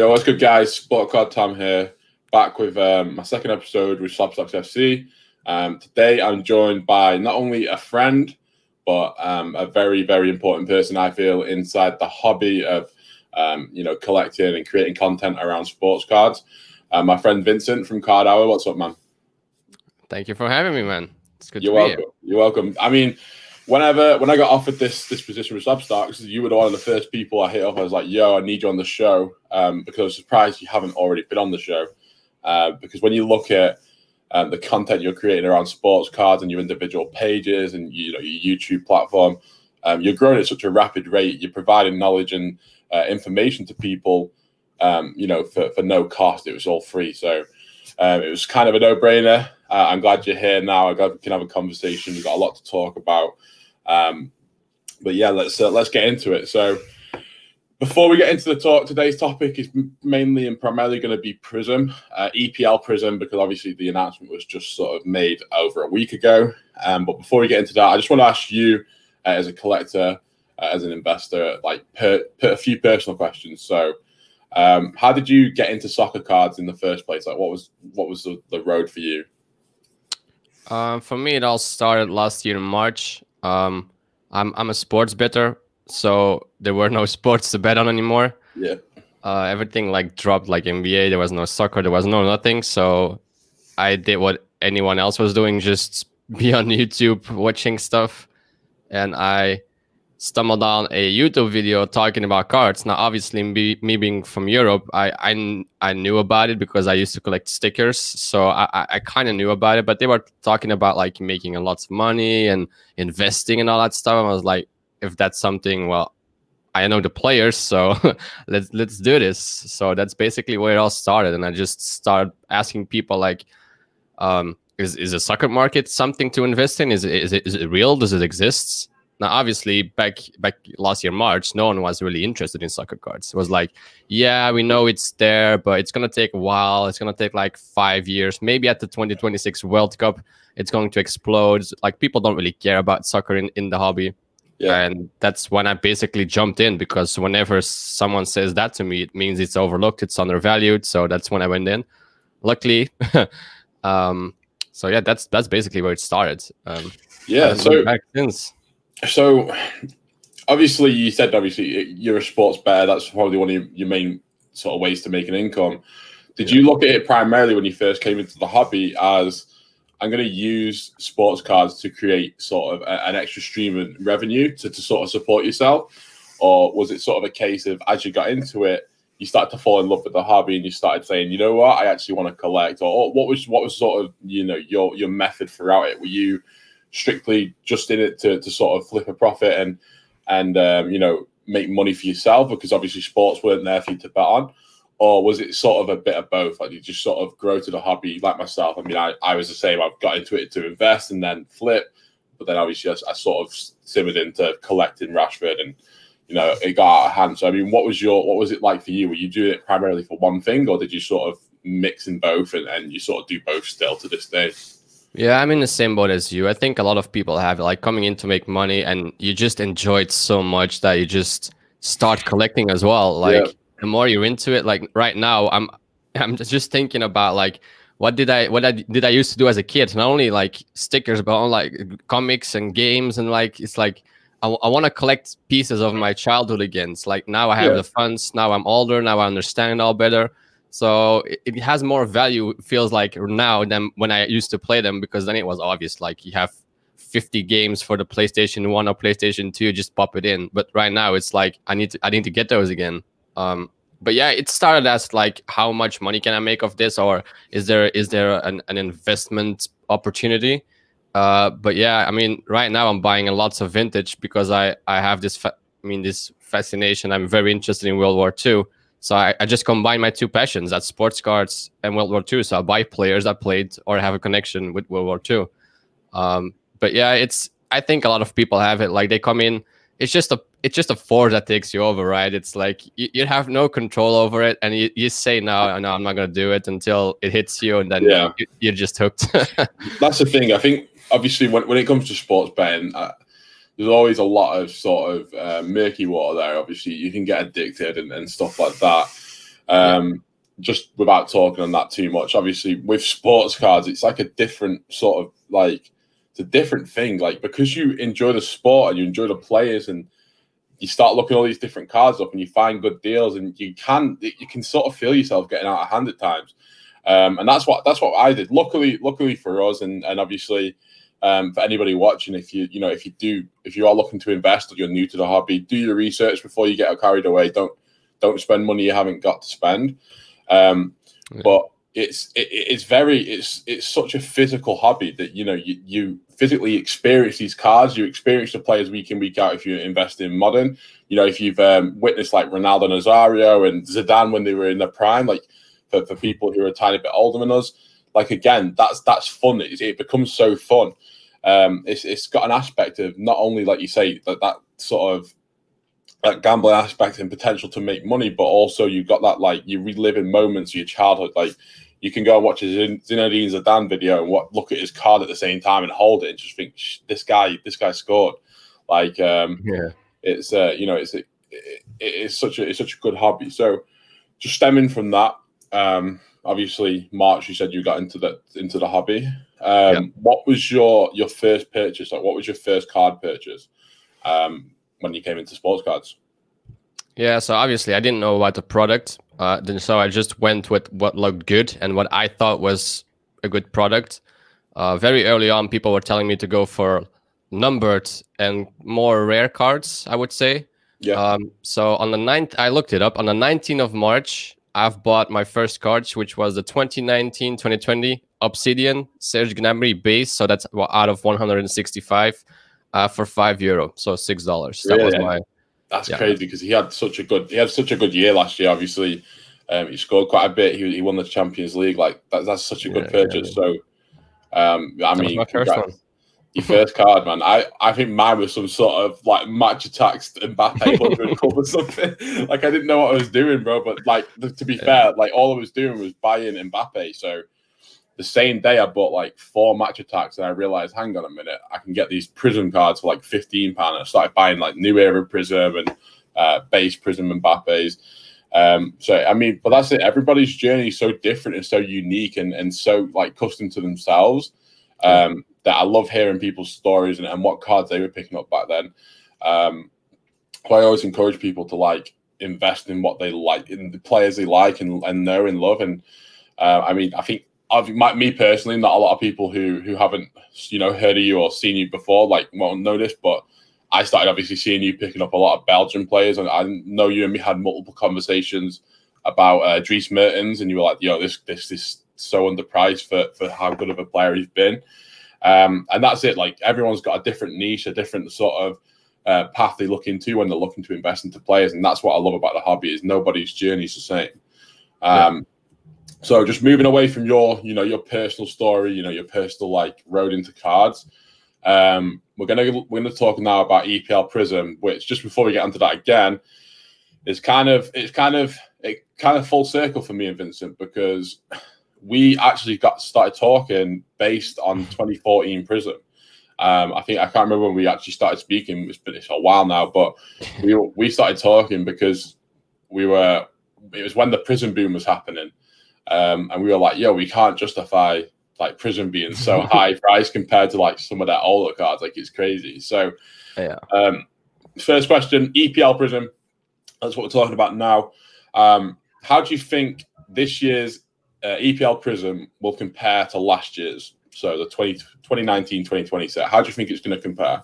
Yo, what's good, guys? Sport Card Tom here, back with um, my second episode with Slabstox FC. Um, today, I'm joined by not only a friend, but um, a very, very important person I feel inside the hobby of, um, you know, collecting and creating content around sports cards. Uh, my friend Vincent from Card Hour. What's up, man? Thank you for having me, man. It's good You're to be welcome. here. You're welcome. I mean, whenever when I got offered this this position with Slabstox, you were one of the first people I hit up. I was like, "Yo, I need you on the show," um, because I was surprised you haven't already been on the show. Uh, because when you look at um, the content you're creating around sports cards and your individual pages and you know your YouTube platform, um, you're growing at such a rapid rate. You're providing knowledge and uh, information to people, um, you know, for, for no cost. It was all free, so um, it was kind of a no-brainer. Uh, I'm glad you're here now. I'm glad we can have a conversation. We've got a lot to talk about. Um, but yeah, let's uh, let's get into it. So before we get into the talk, today's topic is mainly and primarily going to be Prism, uh, EPL Prism, because obviously the announcement was just sort of made over a week ago. Um, but before we get into that, I just want to ask you, uh, as a collector, uh, as an investor, like per, per, a few personal questions. So, um, how did you get into soccer cards in the first place? Like, what was what was the, the road for you? Um, for me, it all started last year in March. Um, I'm I'm a sports better, so there were no sports to bet on anymore. Yeah. Uh, everything like dropped, like NBA. There was no soccer. There was no nothing. So I did what anyone else was doing, just be on YouTube watching stuff, and I stumbled on a YouTube video talking about cards. Now, obviously, me, me being from Europe, I, I I knew about it because I used to collect stickers, so I I, I kind of knew about it. But they were talking about like making a lots of money and investing and all that stuff. And I was like, if that's something, well, I know the players, so let's let's do this. So that's basically where it all started, and I just started asking people like, um, is is the soccer market something to invest in? Is is it is it real? Does it exist? Now, obviously, back back last year March, no one was really interested in soccer cards. It was like, yeah, we know it's there, but it's gonna take a while. It's gonna take like five years. Maybe at the 2026 World Cup, it's going to explode. Like people don't really care about soccer in, in the hobby. Yeah. And that's when I basically jumped in because whenever someone says that to me, it means it's overlooked, it's undervalued. So that's when I went in. Luckily, um, so yeah, that's that's basically where it started. Um, Yeah. So back since. So, obviously, you said obviously you're a sports bear. That's probably one of your, your main sort of ways to make an income. Did you look at it primarily when you first came into the hobby as I'm going to use sports cards to create sort of a, an extra stream of revenue to, to sort of support yourself? Or was it sort of a case of as you got into it, you started to fall in love with the hobby and you started saying, you know what, I actually want to collect? Or, or what was what was sort of you know your your method throughout it? Were you strictly just in it to, to sort of flip a profit and and um, you know make money for yourself because obviously sports weren't there for you to bet on? Or was it sort of a bit of both? Like you just sort of grow to the hobby like myself. I mean i, I was the same. I've got into it to invest and then flip. But then obviously I, I sort of simmered into collecting rashford and you know it got out of hand. So i mean what was your what was it like for you? Were you doing it primarily for one thing or did you sort of mix in both and, and you sort of do both still to this day Yeah, I'm in the same boat as you. I think a lot of people have like coming in to make money and you just enjoy it so much that you just start collecting as well. Like Yeah. the more you're into it, like right now, I'm I'm just thinking about like what did I what I did I used to do as a kid? Not only like stickers, but on like comics and games and like it's like I, I want to collect pieces of my childhood again. It's like now I have Yeah. the funds. Now I'm older. Now I understand it all better. So it, it has more value. Feels like now than when I used to play them because then it was obvious. Like you have 50 games for the PlayStation One or PlayStation Two, just pop it in. But right now it's like I need to I need to get those again. Um, but yeah, it started as like how much money can I make of this, or is there is there an, an investment opportunity? Uh, but yeah, I mean, right now I'm buying lots of vintage because I I have this fa- I mean this fascination. I'm very interested in World War II. So I, I just combine my two passions, that's sports cards and World War II. So I buy players that played or have a connection with World War II. Um, but yeah, it's I think a lot of people have it. Like they come in, it's just a it's just a force that takes you over, right? It's like you, you have no control over it, and you, you say no, no, I'm not gonna do it until it hits you, and then Yeah. you, you're just hooked. that's the thing. I think obviously when, when it comes to sports betting, there's always a lot of sort of uh, murky water there. Obviously, you can get addicted and, and stuff like that. Um, just without talking on that too much, obviously with sports cards, it's like a different sort of like it's a different thing. Like because you enjoy the sport and you enjoy the players and you start looking all these different cards up and you find good deals and you can you can sort of feel yourself getting out of hand at times. Um, and that's what that's what I did. Luckily, luckily for us, and and obviously um, for anybody watching, if you you know if you do if you are looking to invest or you're new to the hobby, do your research before you get carried away. Don't don't spend money you haven't got to spend. Um, yeah. But it's it, it's very it's it's such a physical hobby that you know you you physically experience these cards. You experience the players week in week out. If you invest in modern, you know if you've um, witnessed like Ronaldo Nazario and Zidane when they were in their prime, like for, for people who are a tiny bit older than us, like again that's that's fun. It, it becomes so fun. Um, it's it's got an aspect of not only like you say that that sort of that gambling aspect and potential to make money, but also you've got that like you reliving moments of your childhood. Like you can go and watch a Zinedine Zidane video and what look at his card at the same time and hold it and just think this guy, this guy scored. Like um, yeah, it's uh, you know it's it, it's such a it's such a good hobby. So just stemming from that, um, obviously March, you said you got into the into the hobby. Um, yeah. What was your your first purchase? Like, what was your first card purchase? Um, when you came into sports cards? Yeah, so obviously I didn't know about the product, uh, then so I just went with what looked good and what I thought was a good product. Uh, very early on, people were telling me to go for numbered and more rare cards. I would say. Yeah. Um, so on the 9th, I looked it up. On the 19th of March, I've bought my first cards, which was the 2019-2020 Obsidian Serge Gnabry base. So that's out of 165 uh, for five euro, so six dollars. That was my. That's yeah. crazy because he had such a good he had such a good year last year. Obviously, um, he scored quite a bit. He, he won the Champions League. Like that, that's such a good yeah, purchase. Yeah, so, um, I that mean, my first one. Your first card, man. I, I think mine was some sort of like Match Attax and Mbappe hundred club or something. Like I didn't know what I was doing, bro. But like to be fair, like all I was doing was buying Mbappe. So the same day I bought like four Match Attax and I realized, hang on a minute, I can get these prism cards for like 15 pounds. I started buying like new era prism and uh, base prism Mbappe's. Um, so I mean, but that's it. Everybody's journey is so different and so unique and, and so like custom to themselves. Um, that I love hearing people's stories and, and what cards they were picking up back then. Um, I always encourage people to like invest in what they like, in the players they like and, and know and love. And uh, I mean, I think I've me personally, not a lot of people who who haven't you know heard of you or seen you before like won't know this, but I started obviously seeing you picking up a lot of Belgian players, and I know you and me had multiple conversations about uh, Dries Mertens, and you were like, "Yo, this this is so underpriced for for how good of a player he's been," um, and that's it. Like everyone's got a different niche, a different sort of uh, path they look into when they're looking to invest into players, and that's what I love about the hobby is nobody's journey is the same. Um, yeah so just moving away from your, you know, your personal story, you know, your personal like road into cards. Um, we're gonna we're gonna talk now about EPL Prism, which just before we get onto that again, is kind of it's kind of it kind of full circle for me and Vincent because we actually got started talking based on 2014 Prism. Um, I think I can't remember when we actually started speaking. It's been a while now, but we we started talking because we were. It was when the Prism boom was happening, um, and we were like, yo, we can't justify like Prism being so high price compared to like some of that older cards. Like it's crazy. So, yeah. Um, first question: EPL Prism. That's what we're talking about now. Um, how do you think this year's uh, EPL Prism will compare to last year's? So the 20, 2019 2020 set. How do you think it's going to compare?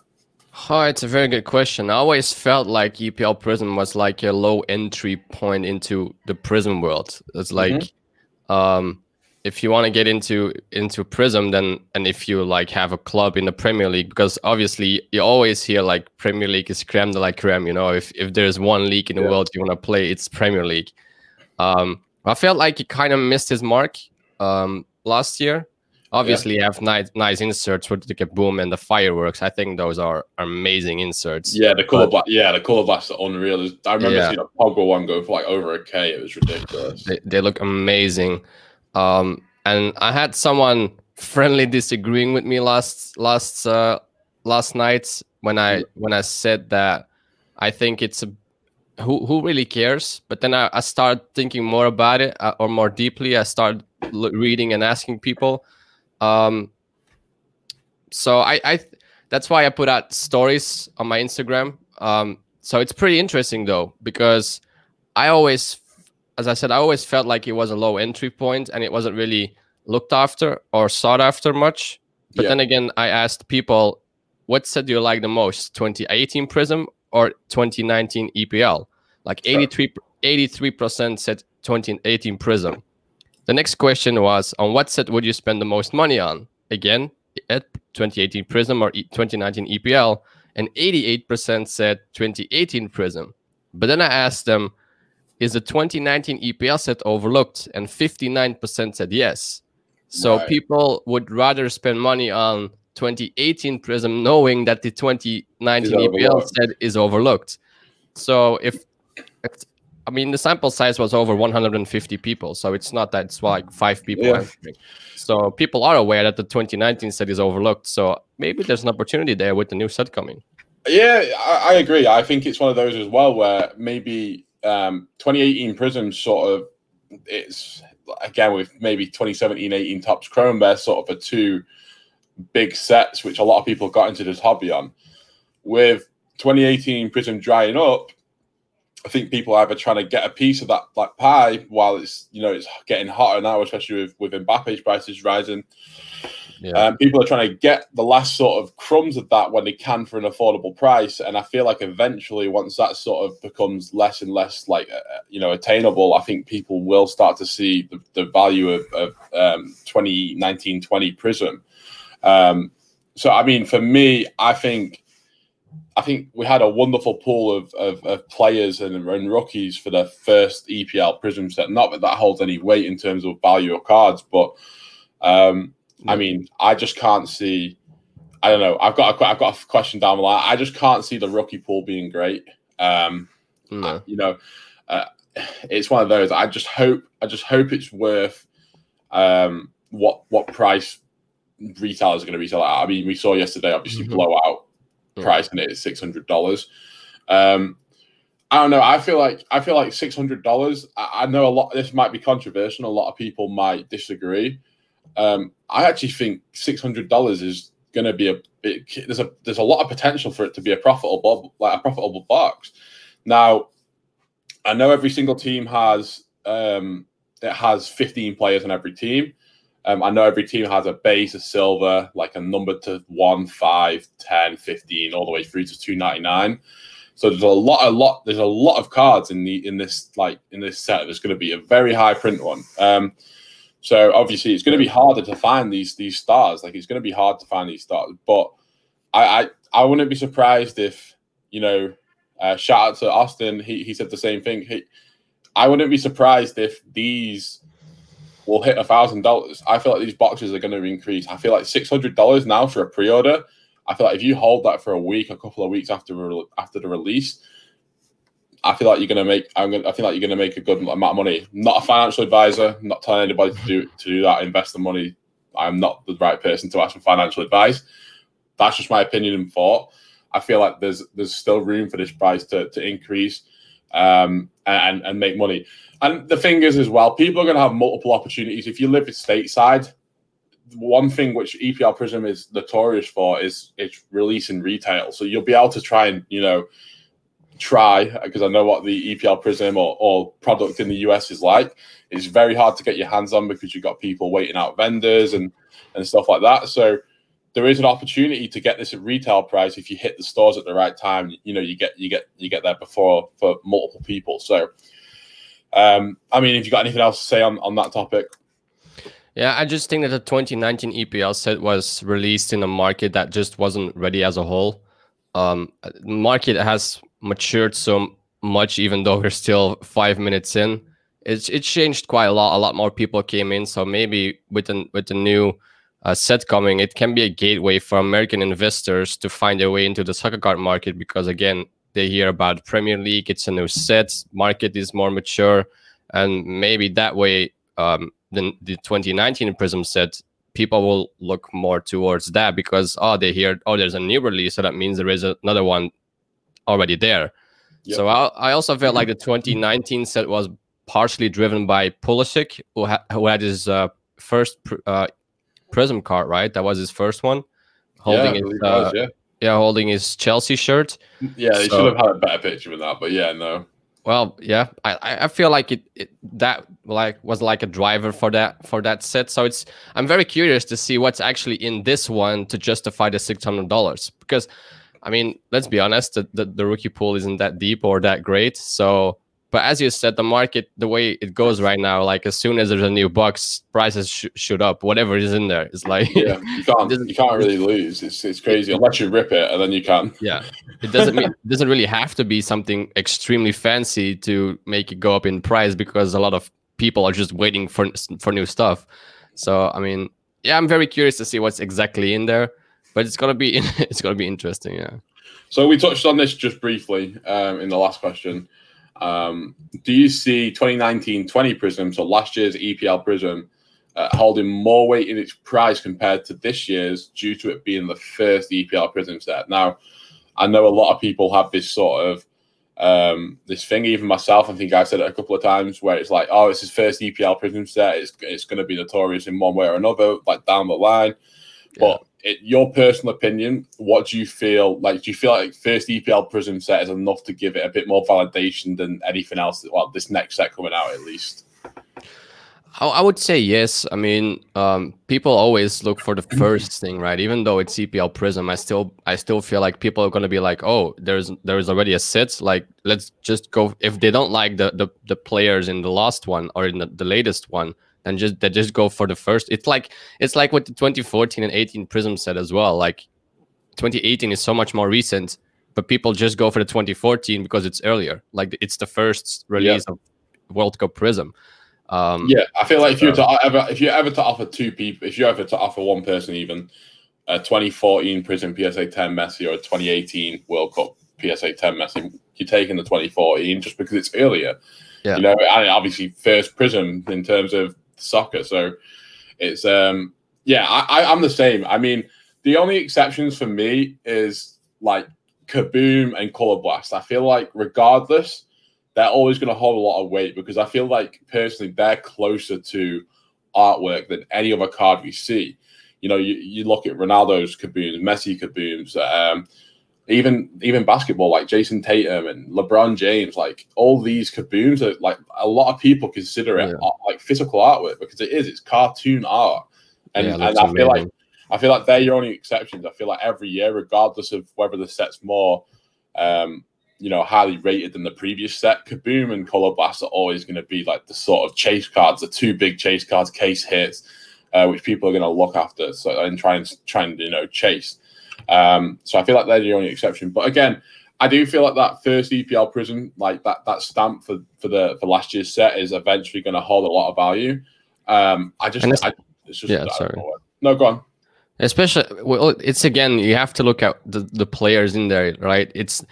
Oh, it's a very good question. I always felt like EPL Prism was like a low entry point into the Prism world. It's like mm-hmm um, if you want to get into into Prism, then and if you like have a club in the Premier League, because obviously you always hear like Premier League is creme de la creme. You know, if if there's one league in the yeah. world you want to play, it's Premier League. Um, I felt like he kind of missed his mark um, last year. Obviously, yeah. you have nice nice inserts with the kaboom and the fireworks. I think those are amazing inserts. Yeah, the color black. Yeah, the color blast are unreal. I remember yeah. seeing a Pogba one go for like over a k. It was ridiculous. They, they look amazing. Um, and I had someone friendly disagreeing with me last last uh, last night when I when I said that I think it's a who who really cares? But then I, I start thinking more about it uh, or more deeply. I start reading and asking people. Um, so I, I that's why I put out stories on my Instagram. Um, so it's pretty interesting though because I always, as I said, I always felt like it was a low entry point and it wasn't really looked after or sought after much. But yeah. then again, I asked people, what set do you like the most, 2018 Prism or 2019 EPL? Like 83 83% said 2018 Prism. The next question was on what set would you spend the most money on? Again, at 2018 Prism or 2019 EPL, and 88% said 2018 Prism. But then I asked them, is the 2019 EPL set overlooked? And 59% said yes. So right. people would rather spend money on 2018 Prism knowing that the 2019 EPL set is overlooked. So if, if I mean, the sample size was over 150 people, so it's not that it's like five people. Yeah. So people are aware that the 2019 set is overlooked. So maybe there's an opportunity there with the new set coming. Yeah, I, I agree. I think it's one of those as well where maybe um, 2018 Prism sort of it's again with maybe 2017 18 Topps Chrome. They're sort of a two big sets which a lot of people got into this hobby on. With 2018 Prism drying up, I think people are either trying to get a piece of that black pie while it's you know it's getting hotter now, especially with with Mbappe's prices rising. Yeah. Um, people are trying to get the last sort of crumbs of that when they can for an affordable price, and I feel like eventually, once that sort of becomes less and less like uh, uh you know attainable, I think people will start to see the, the value of, of um, 2019 20 Prism. Um, so, I mean, for me, I think I think we had a wonderful pool of, of, of players and, and, rookies for the first EPL Prism set. Not that that holds any weight in terms of value of cards, but um, I mean, I just can't see. I don't know. I've got a, I've got a question down the line. I just can't see the rookie pool being great. Um, no. You know, uh, it's one of those. I just hope. I just hope it's worth um, what what price retailers are going to resell at. I mean, we saw yesterday, obviously, mm-hmm. blowout price and it is six hundred dollars. Um, I don't know. I feel like I feel like six hundred dollars. I, I, know a lot. This might be controversial. A lot of people might disagree. Um, I actually think six hundred dollars is going to be a bit. There's a there's a lot of potential for it to be a profitable like a profitable box. Now, I know every single team has um, it has fifteen players on every team. Um, I know every team has a base of silver, like a number to 1, 5, 10, 15, all the way through to 299. So there's a lot, a lot, there's a lot of cards in the in this like in this set. There's going to be a very high print one. Um, so obviously it's going to be harder to find these these stars. Like it's going to be hard to find these stars. But I I, I wouldn't be surprised if you know. Uh, shout out to Austin. He he said the same thing. He, I wouldn't be surprised if these will hit a thousand dollars. I feel like these boxes are going to increase. I feel like six hundred dollars now for a pre-order. I feel like if you hold that for a week, a couple of weeks after after the release, I feel like you're going to make. I'm going. I feel like you're going to make a good amount of money. not a financial advisor. Not telling anybody to do to do that. Invest the money. I'm not the right person to ask for financial advice. That's just my opinion and thought. I feel like there's there's still room for this price to to increase um, and and make money. And the thing is, as well, people are going to have multiple opportunities. If you live stateside, one thing which EPL Prism is notorious for is it's releasing retail. So you'll be able to try and you know try because I know what the EPL Prism or, or product in the US is like. It's very hard to get your hands on because you've got people waiting out vendors and and stuff like that. So there is an opportunity to get this at retail price if you hit the stores at the right time. You know, you get you get you get there before for multiple people. So um, I mean, if you got anything else to say on, on that topic. Yeah, I just think that the 2019 EPL set was released in a market that just wasn't ready as a whole. Um, market has matured so much, even though we're still five minutes in. It's it changed quite a lot. A lot more people came in, so maybe with the with the new uh, set coming, it can be a gateway for American investors to find their way into the soccer card market. Because again, they hear about Premier League, it's a new set, market is more mature, and maybe that way, um, the, the 2019 Prism set, people will look more towards that because oh, they hear oh, there's a new release, so that means there is another one already there. Yep. So I, I also felt like the 2019 set was partially driven by Pulisic, who, ha- who had his uh, first pr- uh, Prism card, right? That was his first one. Holding yeah, his, was, uh, yeah. yeah, holding his Chelsea shirt. Yeah, they so, should have had a better picture than that, but yeah, no. Well, yeah, I, I feel like it, it that like was like a driver for that for that set. So it's I'm very curious to see what's actually in this one to justify the six hundred dollars because I mean, let's be honest, the, the, the, rookie pool isn't that deep or that great. So but as you said, the market, the way it goes right now, like as soon as there's a new box, prices sh- shoot up. Whatever is in there, it's like yeah, you can't you can't really lose. It's it's crazy unless you rip it, and then you can. Yeah, it doesn't mean it doesn't really have to be something extremely fancy to make it go up in price because a lot of people are just waiting for for new stuff. So I mean, yeah, I'm very curious to see what's exactly in there, but it's gonna be it's gonna be interesting. Yeah. So we touched on this just briefly um, in the last question. Um, do you see 2019-20 Prism, so last year's EPL Prism, uh, holding more weight in its price compared to this year's due to it being the first EPL Prism set? Now, I know a lot of people have this sort of um, this thing. Even myself, I think I've said it a couple of times, where it's like, oh, it's his first EPL Prism set. It's it's going to be notorious in one way or another, like down the line. Yeah. But it, your personal opinion, what do you feel like? Do you feel like first EPL Prism set is enough to give it a bit more validation than anything else? Well, this next set coming out at least. I would say yes. I mean, um, people always look for the first thing, right? Even though it's EPL Prism, I still I still feel like people are gonna be like, oh, there's there's already a set. Like, let's just go. If they don't like the the, the players in the last one or in the, the latest one, and just they just go for the first. It's like it's like what the 2014 and 18 Prism said as well. Like 2018 is so much more recent, but people just go for the 2014 because it's earlier. Like it's the first release yeah. of World Cup Prism. Um, yeah, I feel like if you to ever if you ever to offer two people, if you ever to offer one person even a 2014 Prism PSA 10 Messi or a 2018 World Cup PSA 10 Messi, you're taking the 2014 just because it's earlier. Yeah. You know, and obviously first Prism in terms of soccer. So it's um yeah, I, I I'm the same. I mean, the only exceptions for me is like Kaboom and Color Blast. I feel like regardless, they're always going to hold a lot of weight because I feel like personally they're closer to artwork than any other card we see. You know, you, you look at Ronaldo's Kabooms, Messi Kabooms, um, even even basketball like Jayson Tatum and LeBron James, like all these kabooms are like a lot of people consider it yeah. like physical artwork because it is, it's cartoon art. And, yeah, and I amazing. feel like I feel like they're your only exceptions. I feel like every year, regardless of whether the set's more um, you know, highly rated than the previous set, Kaboom and Color Blast are always going to be like the sort of chase cards, the two big chase cards, case hits, uh, which people are going to look after so and try and try and you know chase. Um, so I feel like they're the only exception. But again, I do feel like that first EPL prism, like that that stamp for for the for last year's set, is eventually going to hold a lot of value. Um, I just, it's, I, it's just yeah, sorry. No, go on. Especially, well, it's again, you have to look at the the players in there, right? It's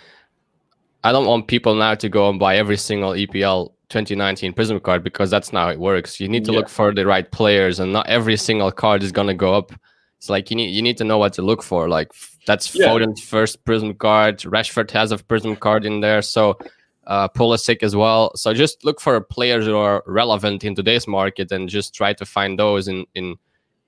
I don't want people now to go and buy every single EPL 2019 Prism card because that's not how it works. You need to yeah. look for the right players, and not every single card is gonna go up it's like you need you need to know what to look for. Like that's yeah. Foden's first Prism card. Rashford has a Prism card in there, so uh, Pulisic as well. So just look for players who are relevant in today's market and just try to find those in in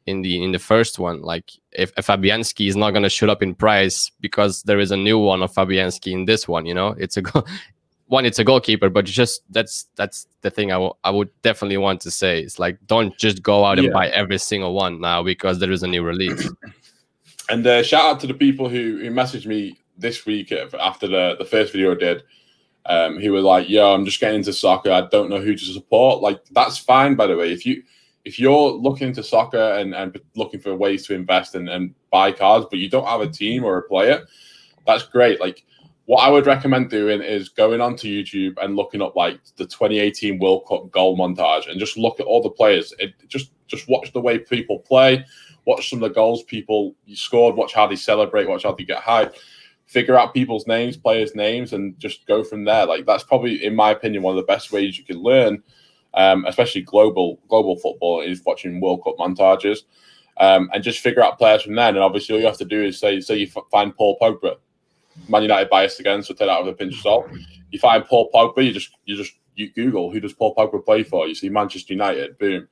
in the in the first one. Like if, if Fabianski is not going to shoot up in price because there is a new one of Fabianski in this one, you know, it's a one it's a goalkeeper but just that's that's the thing I, w- I would definitely want to say. It's like don't just go out and yeah. buy every single one now because there is a new release. And uh, shout out to the people who, who messaged me this week after the, the first video i did um, he was like yo i'm just getting into soccer. I don't know who to support. Like that's fine by the way. If you if you're looking into soccer and, and looking for ways to invest and, and buy cards but you don't have a team or a player that's great. Like what I would recommend doing is going onto YouTube and looking up like the 2018 World Cup goal montage and just look at all the players. It, just just watch the way people play, watch some of the goals people scored, watch how they celebrate, watch how they get hyped, figure out people's names, players' names, and just go from there. Like that's probably, in my opinion, one of the best ways you can learn, um, especially global global football, is watching World Cup montages. Um, and just figure out players from there. And obviously, all you have to do is say, say you find Paul Pogba, Man United biased again, so take that with a pinch of salt. You find Paul Pogba, you just you just you Google who does Paul Pogba play for. You see Manchester United, boom.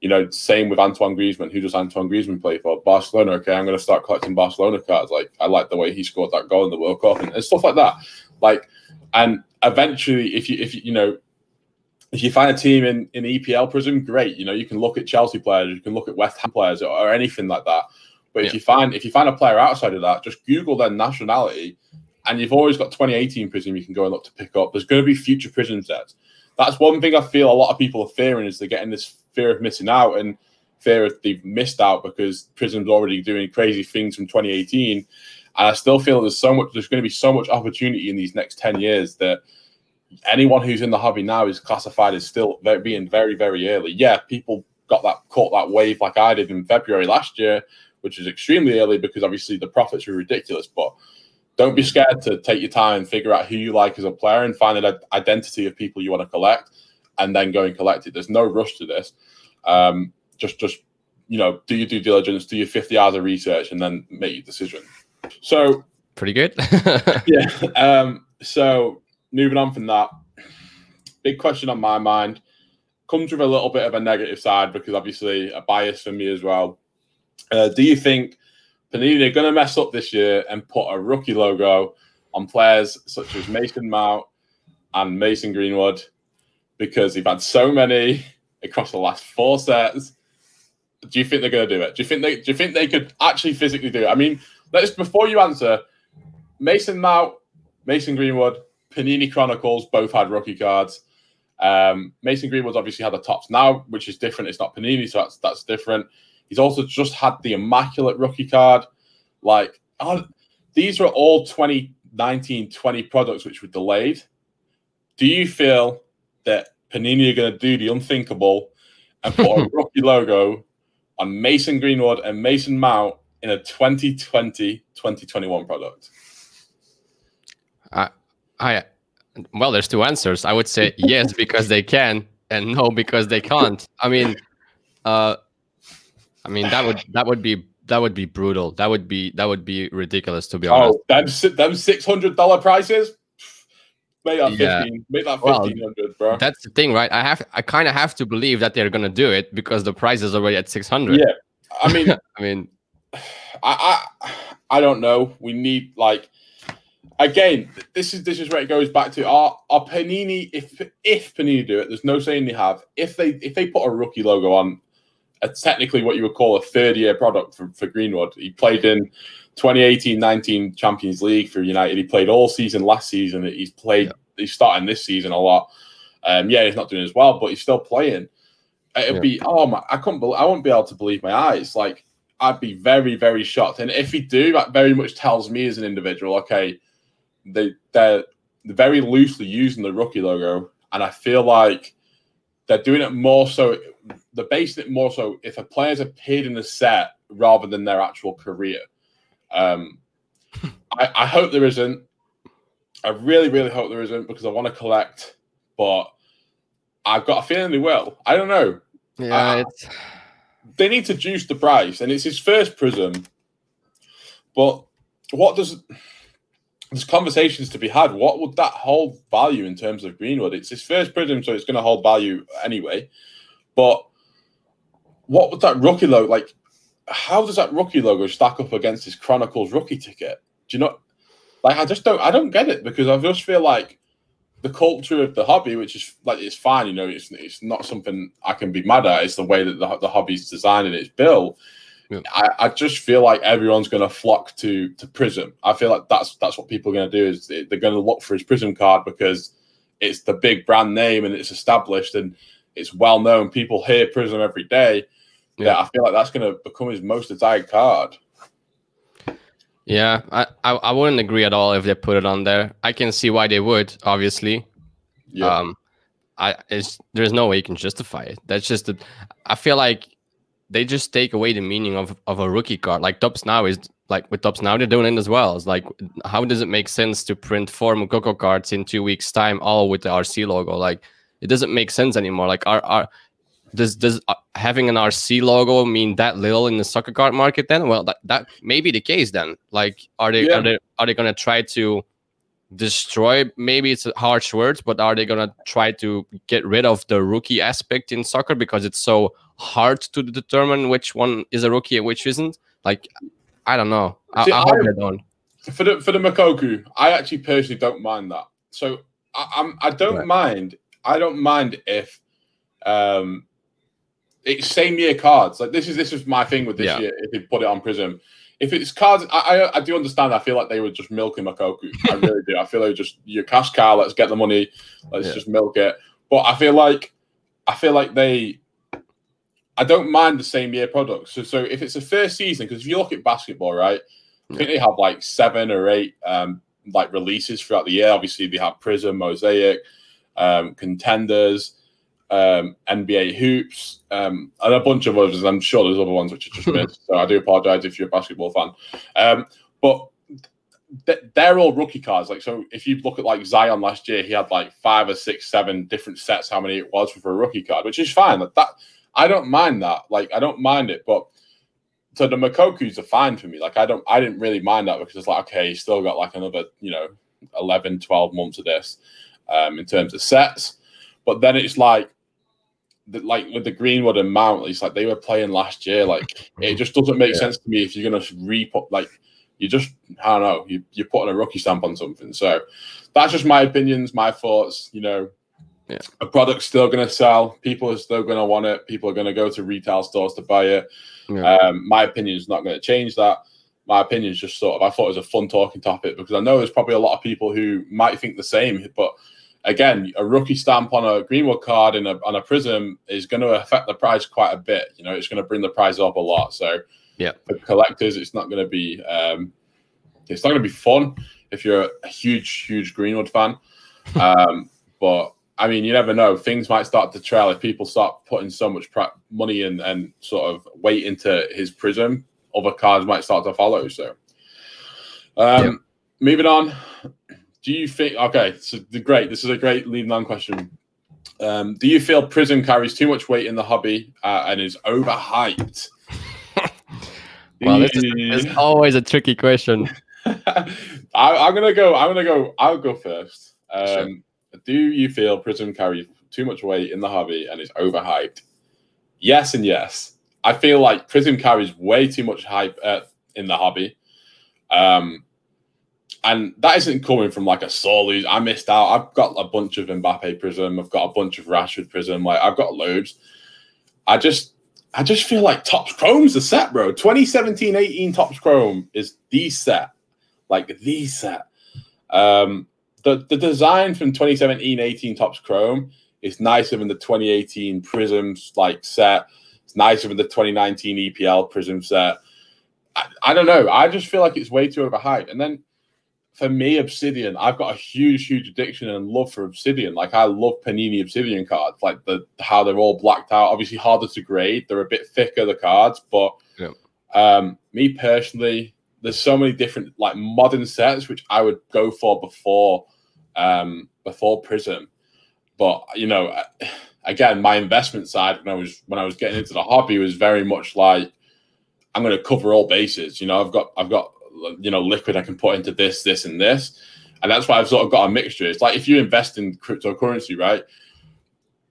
You know, same with Antoine Griezmann. Who does Antoine Griezmann play for? Barcelona. Okay, I'm going to start collecting Barcelona cards. Like I like the way he scored that goal in the World Cup and, and stuff like that. Like, and eventually, if you if you you know if you find a team in in EPL Prizm, great. You know, you can look at Chelsea players, you can look at West Ham players, or, or anything like that. But yeah. if you find if you find a player outside of that, just Google their nationality, and you've always got 2018 Prizm you can go and look to pick up. There's going to be future Prizm sets. That's one thing I feel a lot of people are fearing is they're getting this fear of missing out and fear of they've missed out because Prizm's already doing crazy things from 2018. And I still feel there's so much there's going to be so much opportunity in these next 10 years that anyone who's in the hobby now is classified as still being very, very early. Yeah, people got that caught that wave like I did in February last year, which is extremely early because obviously the profits were ridiculous. But don't be scared to take your time and figure out who you like as a player and find an identity of people you want to collect and then go and collect it. There's no rush to this. Um, just, just you know, do your due diligence, do your 50 hours of research, and then make your decision. So, pretty good. yeah. Um, so moving on from that, big question on my mind comes with a little bit of a negative side because obviously a bias for me as well. Uh, do you think Panini are going to mess up this year and put a rookie logo on players such as Mason Mount and Mason Greenwood because they've had so many across the last four sets? Do you think they're going to do it? Do you think they? Do you think they could actually physically do it? I mean, let's before you answer, Mason Mount, Mason Greenwood, Panini Chronicles both had rookie cards. Um, Mason Greenwood's obviously had the Topps now, which is different. It's not Panini, so that's that's different. He's also just had the immaculate rookie card. Like oh, these were all 2019 20 products which were delayed. Do you feel that Panini are going to do the unthinkable and put a rookie logo on Mason Greenwood and Mason Mount in a 2020 2021 product? I I well, there's two answers. I would say yes because they can, and no because they can't. I mean, uh, I mean that would that would be that would be brutal. That would be that would be ridiculous to be oh, honest. Oh, them them six hundred dollar prices. Make that yeah. fifteen. Make that fifteen hundred, well, bro. That's the thing, right? I have I kind of have to believe that they're gonna do it because the price is already at six hundred. Yeah, I mean, I mean, I, I I don't know. We need like again, this is this is where it goes back to our, our Panini. If if Panini do it, there's no saying they have. If they if they put a rookie logo on, a, technically what you would call a third year product for, for Greenwood. He played in 2018-19 Champions League for United. He played all season last season. He's played. Yeah. He's starting this season a lot. Um, yeah, he's not doing as well, but he's still playing. It'd yeah. be oh my! I couldn't. Believe, I wouldn't be able to believe my eyes. Like I'd be very very shocked. And if he do, that very much tells me as an individual, okay they they're very loosely using the rookie logo, and I feel like they're doing it more so. They're basing it more so if a player's appeared in a set rather than their actual career. Um, I, I hope there isn't. I really, really hope there isn't because I want to collect, but I've got a feeling they will. I don't know. Yeah, they need to juice the price, and it's his first prism. But what does there's conversations to be had. What would that hold value in terms of Greenwood? It's his first prism, so it's going to hold value anyway. But what would that rookie logo like? How does that rookie logo stack up against his Chronicles rookie ticket? Do you know? Like, I just don't. I don't get it because I just feel like the culture of the hobby, which is like it's fine. You know, it's it's not something I can be mad at. It's the way that the, the hobby's designed and it's built yeah. I, I, just feel like everyone's going to flock to to Prizm. I feel like that's that's what people are going to do is they're going to look for his Prizm card because it's the big brand name and it's established and it's well known. People hear Prizm every day. Yeah, I feel like that's going to become his most desired card. Yeah, I, I, I wouldn't agree at all if they put it on there. I can see why they would, obviously. Yeah. Um, I it's there's no way you can justify it. That's just that I feel like they just take away the meaning of, of a rookie card. Like Topps now is like with Topps now they're doing it as well. It's like how does it make sense to print four Moukoko cards in two weeks time all with the RC logo? Like it doesn't make sense anymore. Like our, our does does uh, having an RC logo mean that little in the soccer card market? Then, well, that that may be the case. Then, like, are they Yeah. are they are they gonna try to destroy? Maybe it's harsh words, but are they gonna try to get rid of the rookie aspect in soccer because it's so hard to determine which one is a rookie and which isn't? Like, I don't know. I, See, I hope I- they don't. for the for the Moukoko, I actually personally don't mind that. So I, I'm I don't Right. mind. I don't mind if um it's same year cards. Like this is this is my thing with this Yeah. year. If they put it on Prism, if it's cards, I, I I do understand. I feel like they were just milking Moukoko. I really do. I feel like just your cash cow. Let's get the money. Let's Yeah. just milk it. But I feel like I feel like they. I don't mind the same year products. So, so if it's a first season, because if you look at basketball, right, I think they have like seven or eight um, like releases throughout the year. Obviously, they have Prism, Mosaic, um, Contenders, um, NBA Hoops, um, and a bunch of others. I'm sure there's other ones which I just missed. So I do apologize if you're a basketball fan. Um, but th- they're all rookie cards. Like so, if you look at like Zion last year, he had like five or six, seven different sets. How many it was for a rookie card, which is fine. Like that, I don't mind that. Like I don't mind it, but so the Moukokos are fine for me. Like I don't, I didn't really mind that because it's like, okay, you still got like another, you know, 11, 12 months of this um, in terms of sets. But then it's like, the, like with the Greenwood and Mount, it's like they were playing last year. Like it just doesn't make Yeah. sense to me if you're gonna re-put like you just I don't know you you're putting a rookie stamp on something. So that's just my opinions, my thoughts. You know, Yeah. a product's still gonna sell. People are still gonna want it. People are gonna go to retail stores to buy it. Yeah. Um, my opinion is not going to change that. My opinion is just sort of, I thought it was a fun talking topic because I know there's probably a lot of people who might think the same. But again, a rookie stamp on a Greenwood card and a, on a Prism is going to affect the price quite a bit. You know, it's going to bring the price up a lot. So Yeah. for collectors, it's not going to be, um, it's not going to be fun if you're a huge, huge Greenwood fan. Um, but I mean, you never know. Things might start to trail if people start putting so much money and, and sort of weight into his prism. Other cards might start to follow. So, um, Yeah. moving on. Do you think? Okay, so the great. This is a great leading on question. Um, do you feel Prism carries too much weight in the hobby uh, and is overhyped? well, this is, this is always a tricky question. I, I'm gonna go. I'm gonna go. I'll go first. Um, Sure. Do you feel Prism carries too much weight in the hobby and is overhyped? Yes and yes. I feel like Prism carries way too much hype uh, in the hobby, um, and that isn't coming from like a sore lose. I missed out. I've got a bunch of Mbappe Prism. I've got a bunch of Rashford Prism. Like I've got loads. I just I just feel like Topps Chrome's the set, bro. 2017-18 Topps Chrome is the set. Like the set. Um the, the design from 2017-18 Topps Chrome is nicer than the 2018 Prisms like set. It's nicer than the 2019 EPL Prism set. I, I don't know. I just feel like it's way too overhyped. And then for me, Obsidian, I've got a huge, huge addiction and love for Obsidian. Like I love Panini Obsidian cards, like the how they're all blacked out. Obviously harder to grade. They're a bit thicker the cards, but Yeah. um, me personally, there's so many different like modern sets which I would go for before um, before Prism. But you know, again, my investment side when I was when I was getting into the hobby was very much like I'm going to cover all bases. You know, I've got I've got you know liquid I can put into this, this, and this, and that's why I've sort of got a mixture. It's like if you invest in cryptocurrency, right?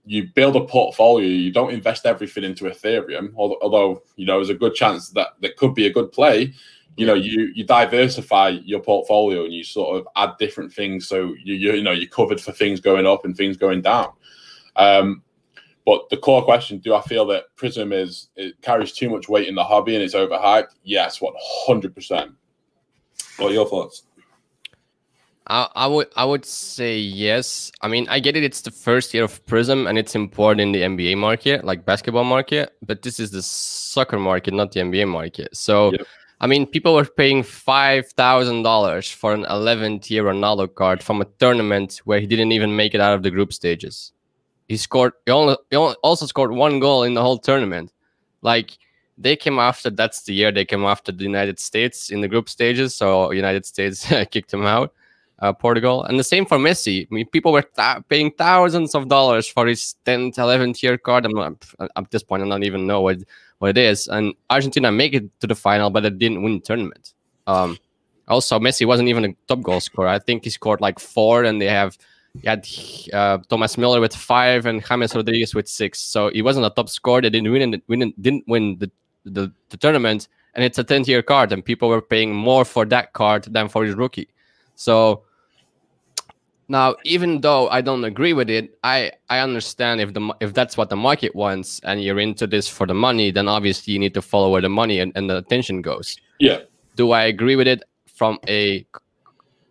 You build a portfolio. You don't invest everything into Ethereum, although, you know there's a good chance that that could be a good play. You know, you you diversify your portfolio and you sort of add different things, so you you, you know you're covered for things going up and things going down. Um, but the core question: Do I feel that Prism is it carries too much weight in the hobby and it's overhyped? Yes, one hundred percent. What are your thoughts? I, I would I would say yes. I mean, I get it. It's the first year of Prism, and it's important in the NBA market, like basketball market. But this is the soccer market, not the NBA market. So, Yep. I mean, people were paying five thousand dollars for an 11th year Ronaldo card from a tournament where he didn't even make it out of the group stages. He scored. He only, he only also scored one goal in the whole tournament. Like they came after. That's the year they came after the United States in the group stages. So United States kicked him out. uh, Portugal, and the same for Messi. I mean, people were th- paying thousands of dollars for his 10th, 11th year card. I'm not, at this point, I don't even know what what it is. And Argentina make it to the final, but it didn't win the tournament. Um, also, Messi wasn't even a top goal scorer. I think he scored like four, and they have he had uh, Thomas Müller with five and James Rodriguez with six. So he wasn't a top scorer. They didn't win, win didn't win the, the, the tournament, and it's a 10 year card, and people were paying more for that card than for his rookie. So now, even though I don't agree with it, I I understand if the if that's what the market wants, and you're into this for the money, then obviously you need to follow where the money and, and the attention goes. Yeah. Do I agree with it from a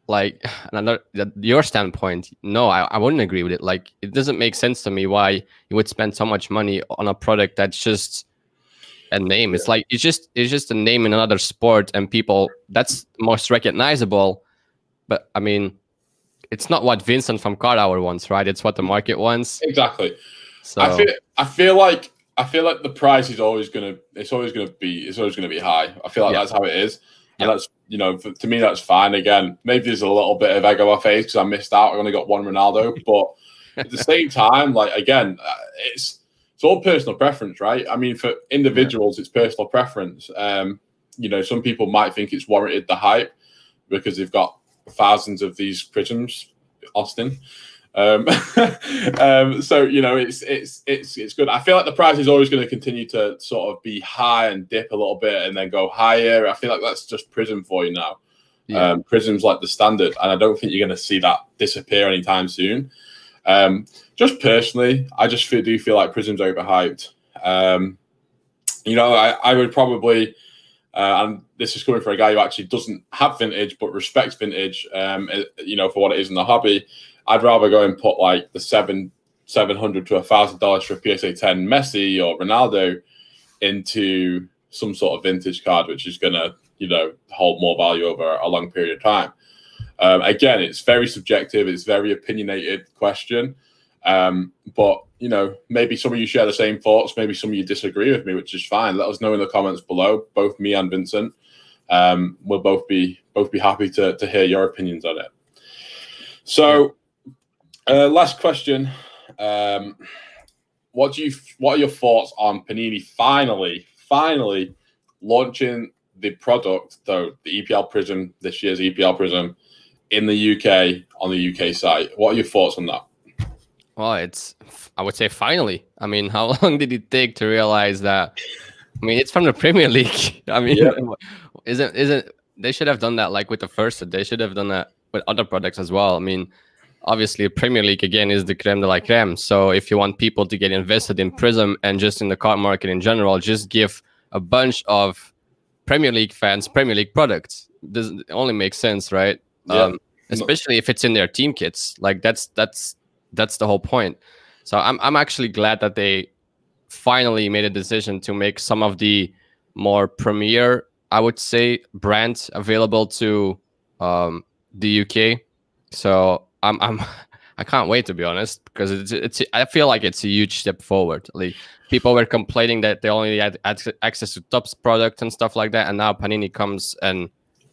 like another your standpoint no I, I wouldn't agree with it. Like it doesn't make sense to me why you would spend so much money on a product that's just a name. It's like it's just it's just a name in another sport and people that's most recognizable. But i mean it's not what vincent from card hour wants right? It's what the market wants. Exactly. So i feel i feel like i feel like the price is always gonna it's always gonna be it's always gonna be high. I feel like yeah. that's how it is and that's you know for, to me that's fine. Again, maybe there's a little bit of egg on my face because I missed out. I only got one Ronaldo, but at the same time, like again, uh, it's it's all personal preference, right? I mean, for individuals, it's personal preference. Um, you know, some people might think it's warranted the hype because they've got thousands of these prisms, Austin. Um, um, so you know, it's it's it's it's good. I feel like the price is always going to continue to sort of be high and dip a little bit and then go higher. I feel like that's just Prism for you now. Yeah. Um, Prism's like the standard, and I don't think you're going to see that disappear anytime soon. Um, just personally, I just feel, do feel like Prism's overhyped. Um, you know, I, I would probably, uh, and this is coming from a guy who actually doesn't have vintage but respects vintage, um, you know, for what it is in the hobby. I'd rather go and put like the seven seven hundred to a thousand dollars for a PSA ten Messi or Ronaldo into some sort of vintage card, which is going to you know hold more value over a long period of time. Um, again, it's very subjective. It's very opinionated question. Um, but you know, maybe some of you share the same thoughts. Maybe some of you disagree with me, which is fine. Let us know in the comments below. Both me and Vincent, um, we'll both be both be happy to to hear your opinions on it. So, uh, last question. Um, what do you? What are your thoughts on Panini finally, finally launching the product, though the EPL Prism this year's EPL Prism in the UK on the UK site? What are your thoughts on that? Well, it's I would say finally. I mean, how long did it take to realize that? I mean, it's from the Premier League. I mean, yeah. isn't isn't they should have done that like with the first? They should have done that with other products as well. I mean, obviously Premier League again is the creme de la creme. So if you want people to get invested in Prism and just in the card market in general, just give a bunch of Premier League fans Premier League products. Does only makes sense, right? Yeah. Um, especially if it's in their team kits. Like that's that's that's the whole point. So I'm I'm actually glad that they finally made a decision to make some of the more premier, I would say, brands available to um, the UK. So I'm I'm I can't wait to be honest because it's it's I feel like it's a huge step forward. Like people were complaining that they only had access to Topps product and stuff like that, and now Panini comes and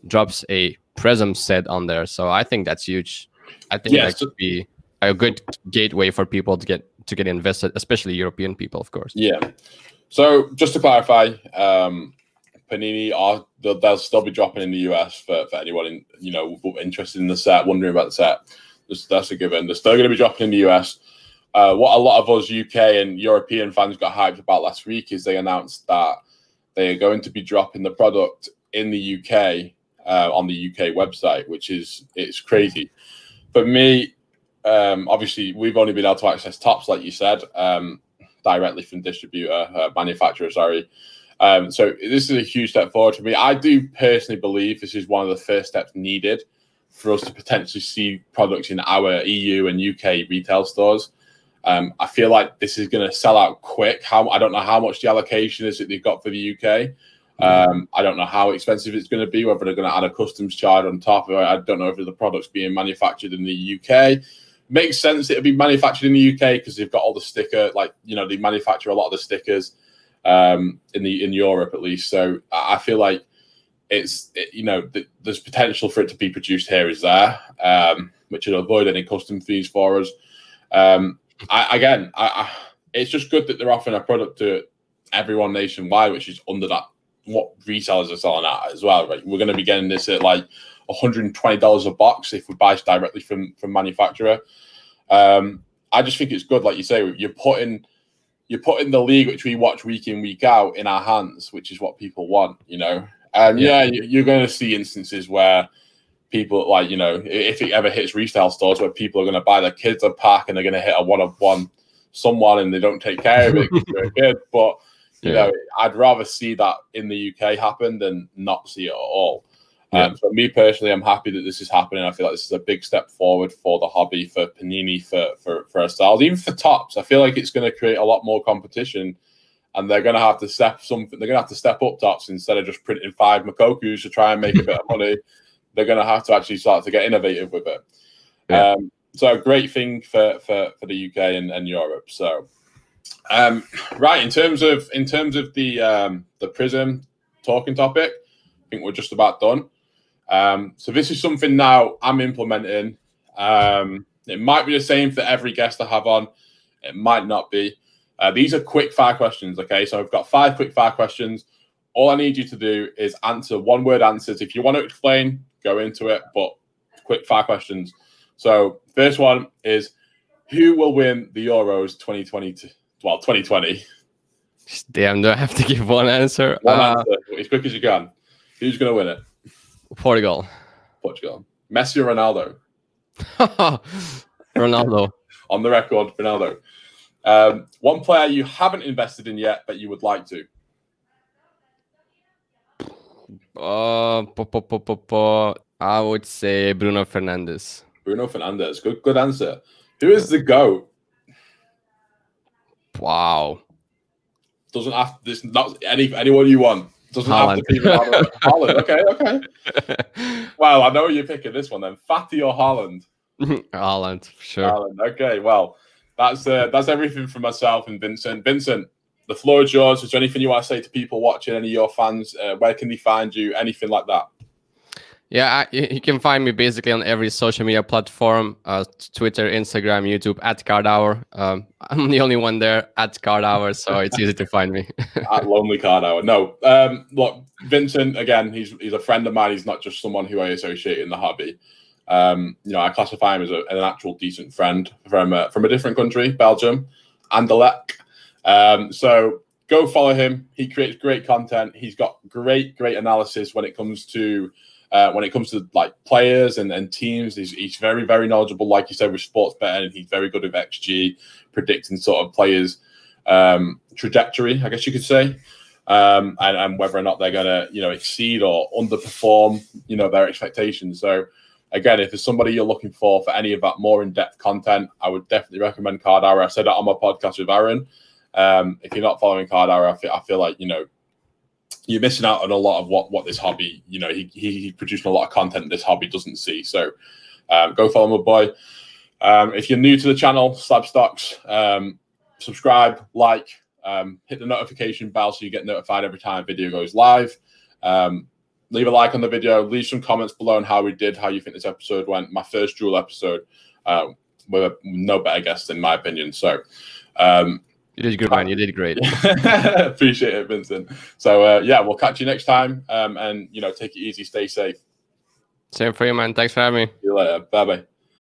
drops a Prism set on there. So I think that's huge. I think yeah, that so- could be a good gateway for people to get to get invested, especially European people, of course. Yeah. So just to clarify, um, Panini are they'll, they'll, still be dropping in the US for, for anyone in, you know interested in the set, wondering about the set. That's, a given. They're still going to be dropping in the US. Uh, what a lot of us UK and European fans got hyped about last week is they announced that they are going to be dropping the product in the UK uh, on the UK website, which is it's crazy. For me, um, obviously, we've only been able to access Topps, like you said, um, directly from distributor, uh, manufacturer. Sorry. Um, so this is a huge step forward for me. I do personally believe this is one of the first steps needed for us to potentially see products in our EU and UK retail stores. Um, I feel like this is going to sell out quick. How I don't know how much the allocation is that they've got for the UK. Um, I don't know how expensive it's going to be. Whether they're going to add a customs charge on top of it, I don't know if the product's being manufactured in the UK. Makes sense it'll be manufactured in the UK because they've got all the sticker, like you know, they manufacture a lot of the stickers um, in the in Europe at least. So I feel like it's it, you know th- there's potential for it to be produced here is there, um, which will avoid any custom fees for us. Um, I, again, I, I, it's just good that they're offering a product to everyone nationwide, which is under that what resellers are selling at as well. Right, we're going to be getting this at like 120 dollars a box if we buy directly from from manufacturer. Um, I just think it's good, like you say, you're putting you're putting the league which we watch week in week out in our hands, which is what people want, you know. And yeah, yeah you're going to see instances where people like you know if it ever hits retail stores where people are going to buy their kids a pack and they're going to hit a one of one someone and they don't take care of it a kid. But you yeah. know, I'd rather see that in the UK happen than not see it at all. Yeah. Um, so me personally, I'm happy that this is happening. I feel like this is a big step forward for the hobby, for Panini, for for for ourselves, even for Topps. I feel like it's going to create a lot more competition, and they're going to have to step something. They're going to have to step up Topps instead of just printing five Moukokos to try and make a bit of money. They're going to have to actually start to get innovative with it. Yeah. Um, so a great thing for for for the UK and, and Europe. So. Um, right in terms of in terms of the um, the Prism talking topic, I think we're just about done. Um, so this is something now I'm implementing. Um, it might be the same for every guest I have on. It might not be. Uh, these are quick fire questions. Okay, so I've got five quick fire questions. All I need you to do is answer one word answers. If you want to explain, go into it, but quick fire questions. So first one is who will win the Euros 2020? Well, 2020. Damn, do I have to give one answer? One uh, answer, as quick as you can. Who's going to win it? Portugal. Portugal. Messi or Ronaldo? Ronaldo. On the record, Ronaldo. Um, one player you haven't invested in yet, but you would like to. Uh, po, po, po, po, po. I would say Bruno Fernandes. Bruno Fernandes. Good, good answer. Who is the goat? Wow. Doesn't have this. Not any anyone you want. Doesn't Haaland. have to be. Haaland. Okay, okay. well, I know you're picking this one then. Fati or Holland? Haaland, sure. Haaland. Okay, well, that's uh, that's everything from myself and Vincent. Vincent, the floor is yours. Is there anything you want to say to people watching? Any of your fans? Uh, where can they find you? Anything like that? Yeah, I, you can find me basically on every social media platform: uh, Twitter, Instagram, YouTube at Card Hour. Um, I'm the only one there at Card Hour, so it's easy to find me. at Lonely Card Hour. No, um, look, Vincent. Again, he's he's a friend of mine. He's not just someone who I associate in the hobby. Um, you know, I classify him as a, an actual decent friend from a, from a different country, Belgium, Anderlecht. Um, so go follow him. He creates great content. He's got great, great analysis when it comes to uh, when it comes to like players and, and teams, he's, he's very, very knowledgeable, like you said, with sports betting. He's very good with XG, predicting sort of players' um, trajectory, I guess you could say, um, and, and whether or not they're going to, you know, exceed or underperform, you know, their expectations. So, again, if there's somebody you're looking for for any of that more in-depth content, I would definitely recommend Card Hour. I said that on my podcast with Aaron. Um, if you're not following Card Hour, I feel, I feel like you know you're missing out on a lot of what what this hobby. You know, he he, he producing a lot of content this hobby doesn't see. So um, go follow my boy. Um, if you're new to the channel, Slabstox, um, subscribe, like, um, hit the notification bell so you get notified every time a video goes live. Um, leave a like on the video. Leave some comments below on how we did, how you think this episode went. My first dual episode uh, with no better guest in my opinion. So. Um, you did good, man. You did great. Appreciate it, Vincent. So uh, yeah, we'll catch you next time. Um, and you know, take it easy, stay safe. Same for you, man. Thanks for having me. See you later. Bye bye.